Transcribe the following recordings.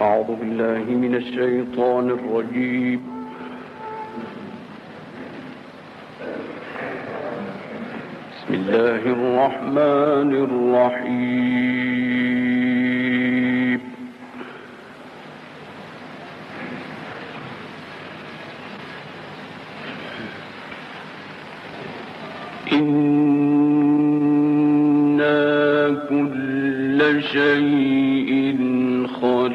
أعوذ بالله من الشيطان الرجيم. بسم الله الرحمن الرحيم. إنا كل شيء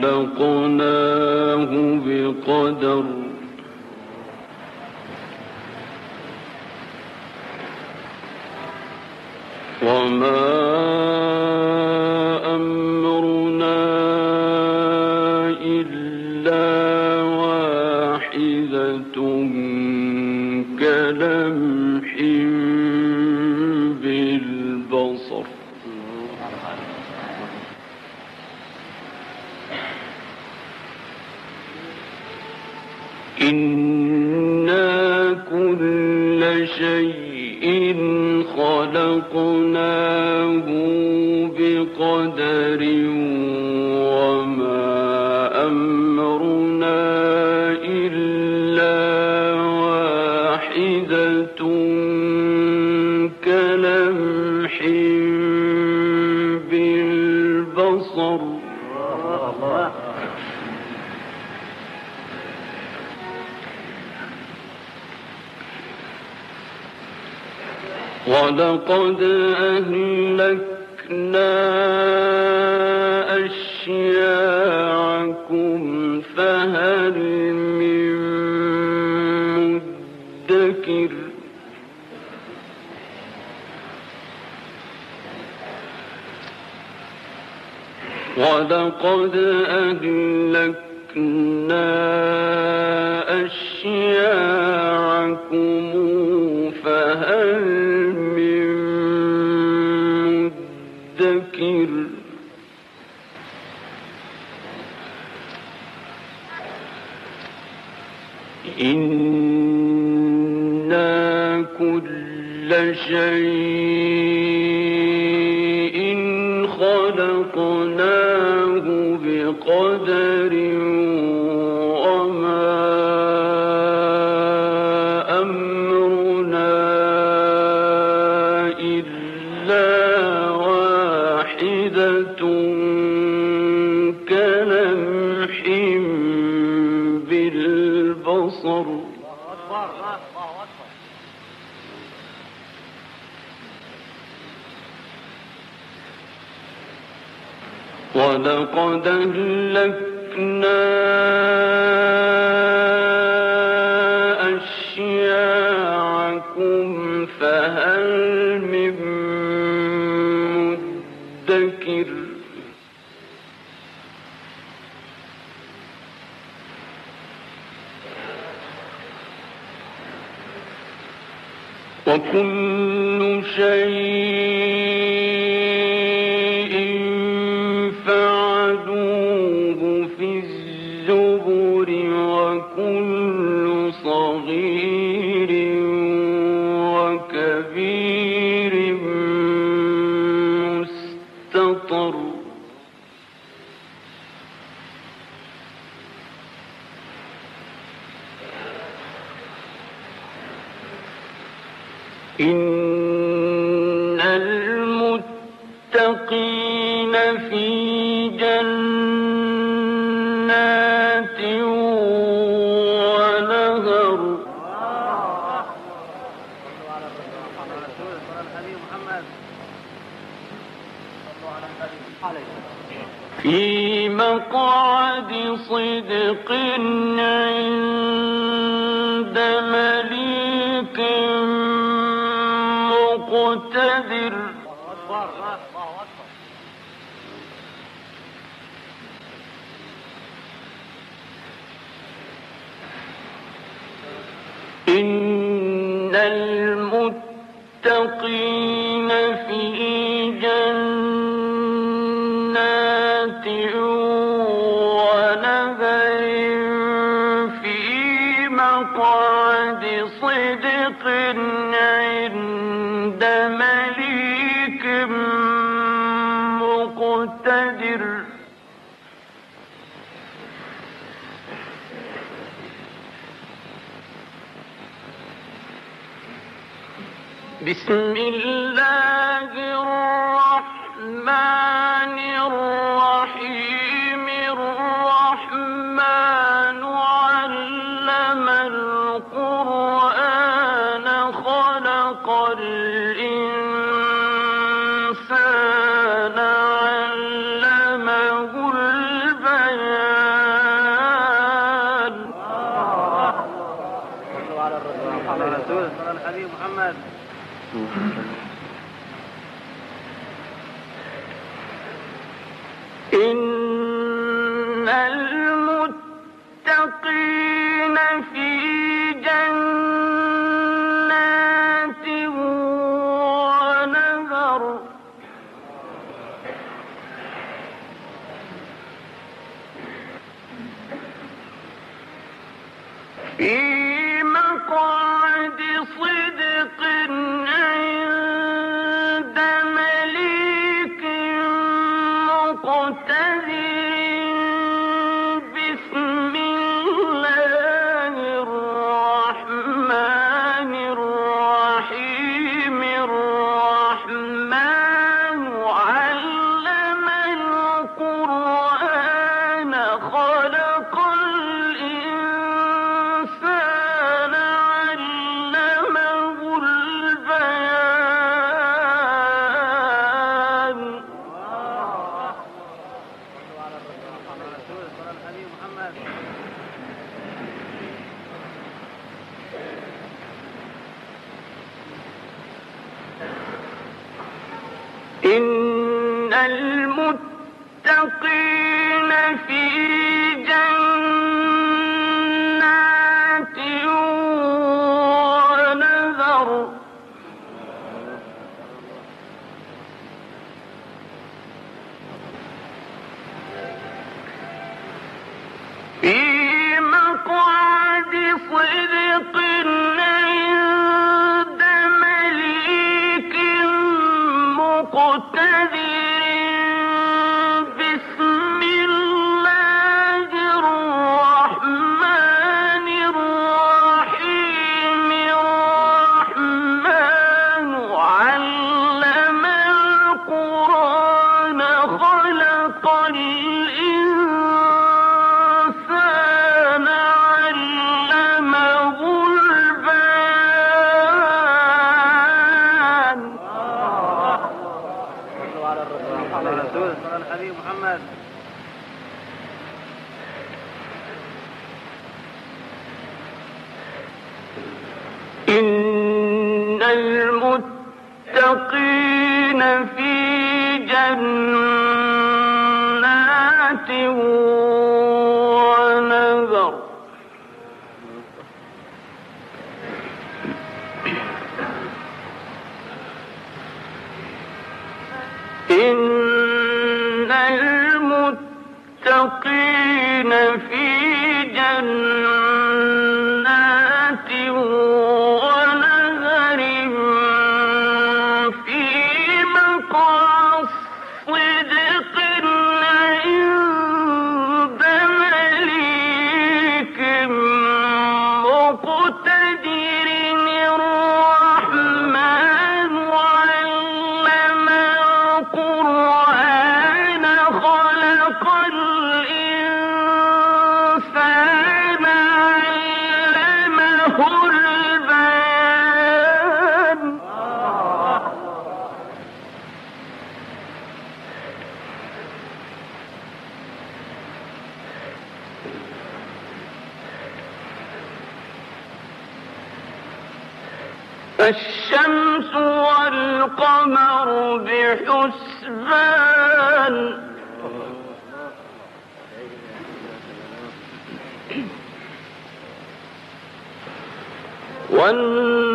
خلقناه بقدر. وما أمرنا إلا واحدة. ولقد أهلكنا أشياعكم فهل من مدكر ولقد أهلكنا أشياعكم شيء خلقناه بقدر ولقد أهلكنا أشياعكم فهل من مدكر؟ وكل شيء ونهر في مقعد صدق عند مليك مقتدر. مليك مقتدر. بسم الله الرحمن إن المهتدين جنات ونذر. إن المتقين في جنات فالشمس والقمر بحسبان. والنهار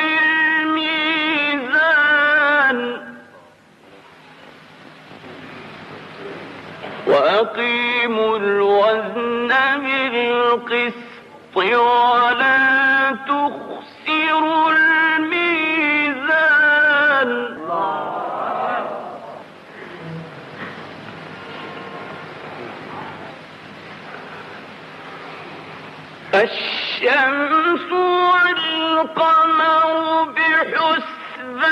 وأقيموا الوزن بالقسط ولا تخسروا الميزان. الشمس والقمر بحسبان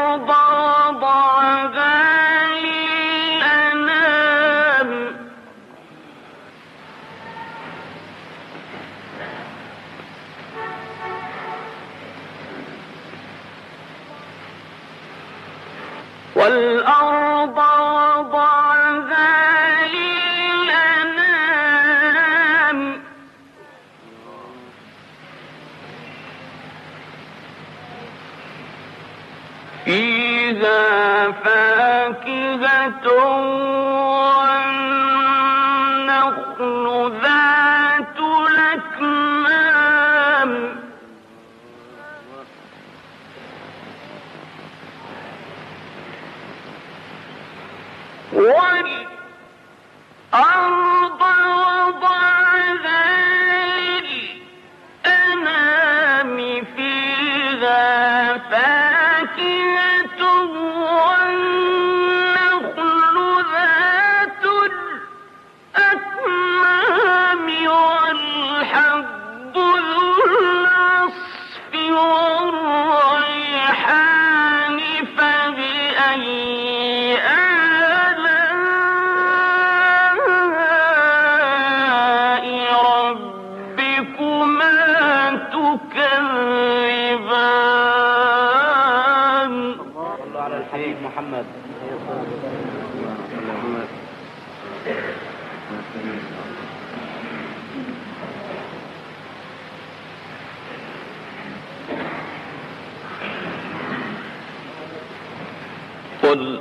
فيها فاكهة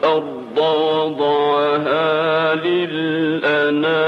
الأرض وضعها للأنام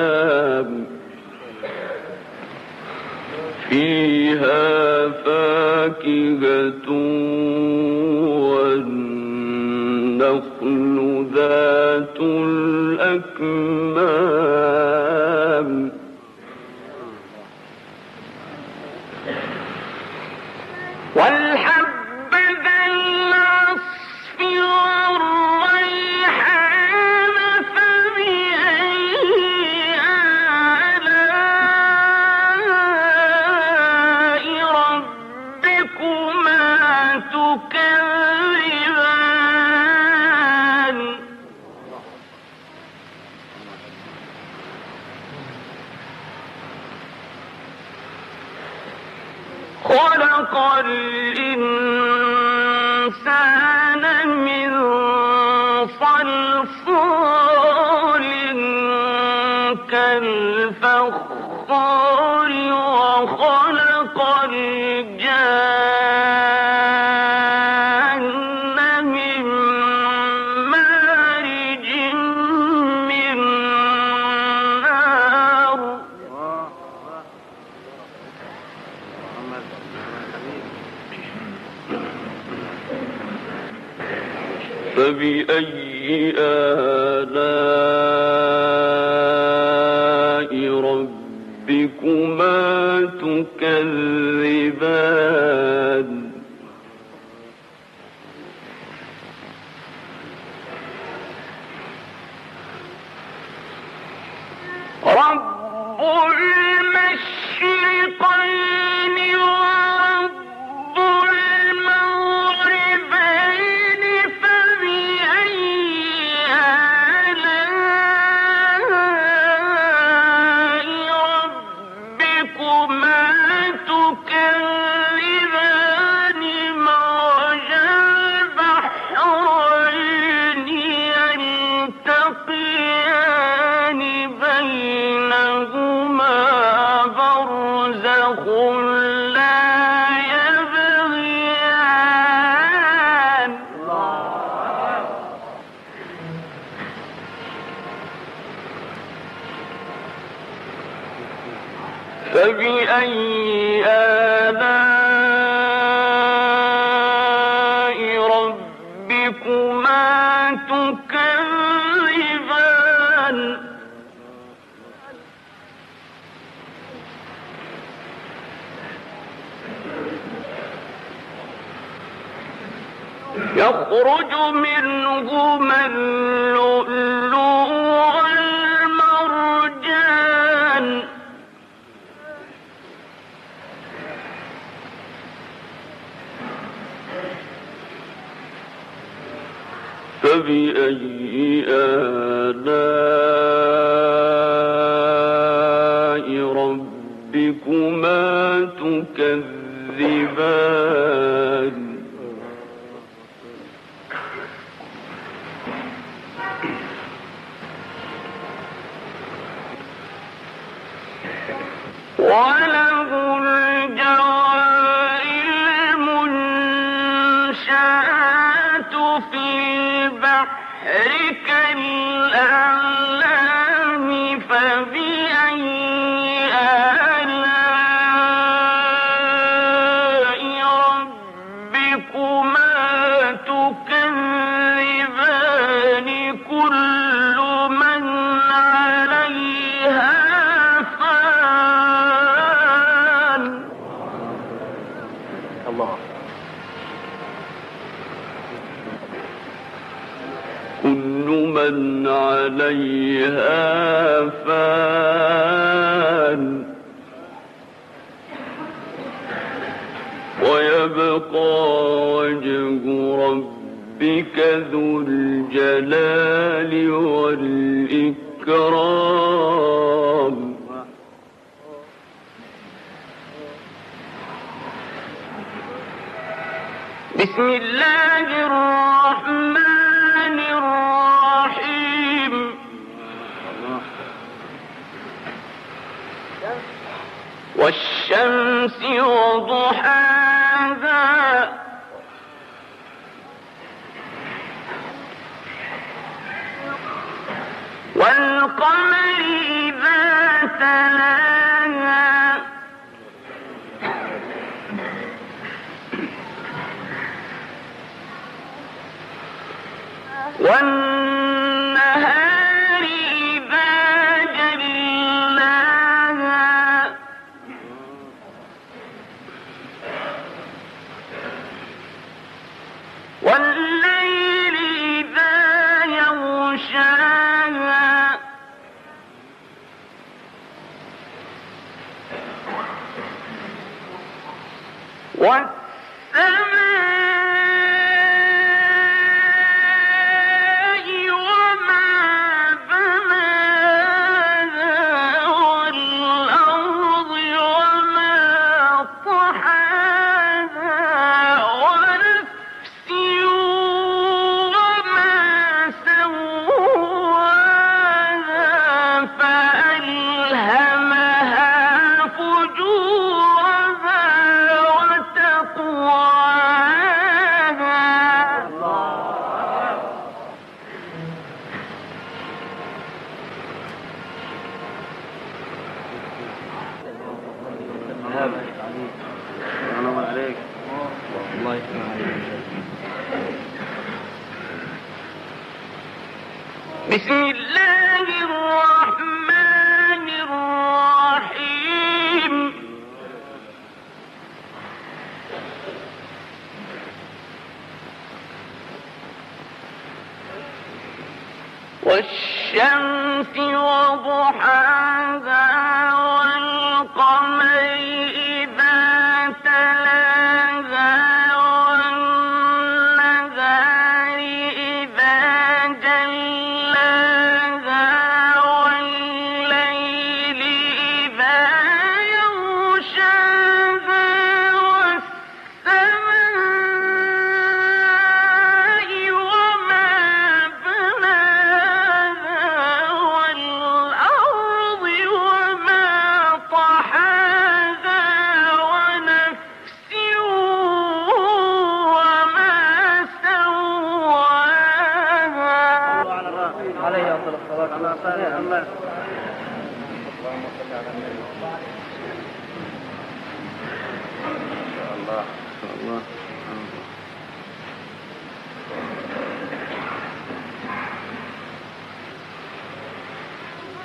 أي آلاء يخرج منهما اللؤلؤ فبأي آلاء ربكما تكذبان؟ Ready? ربك ذو الجلال والإكرام. بسم الله الرحمن الرحيم. والشمس وضحاها والقمر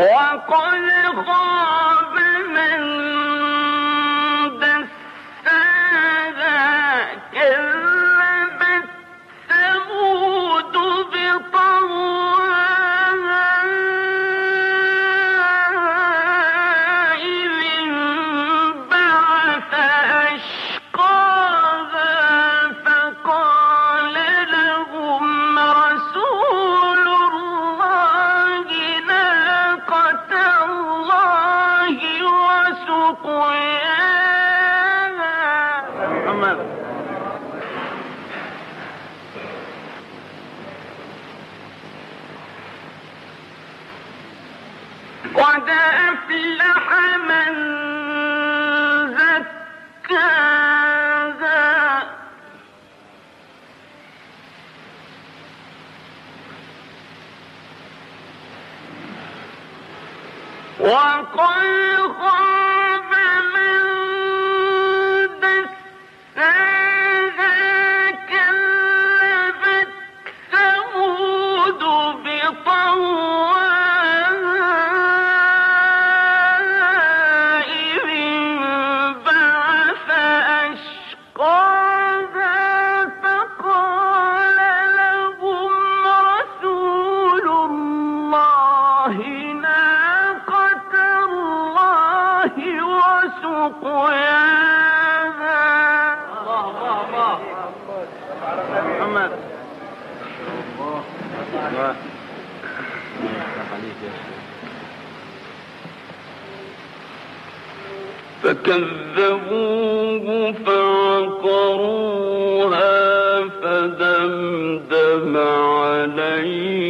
وقد خاب وقل خير فكذبوه فعقروها فدمدم عليه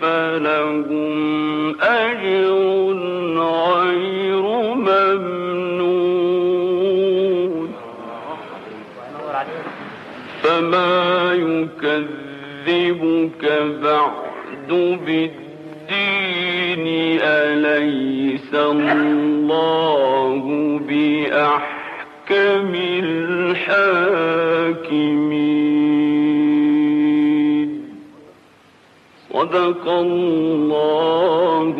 فلهم أجر غير ممنون فما يكذبك بعد بالدين أليس الله بأحكم الحاكمين صدق الله.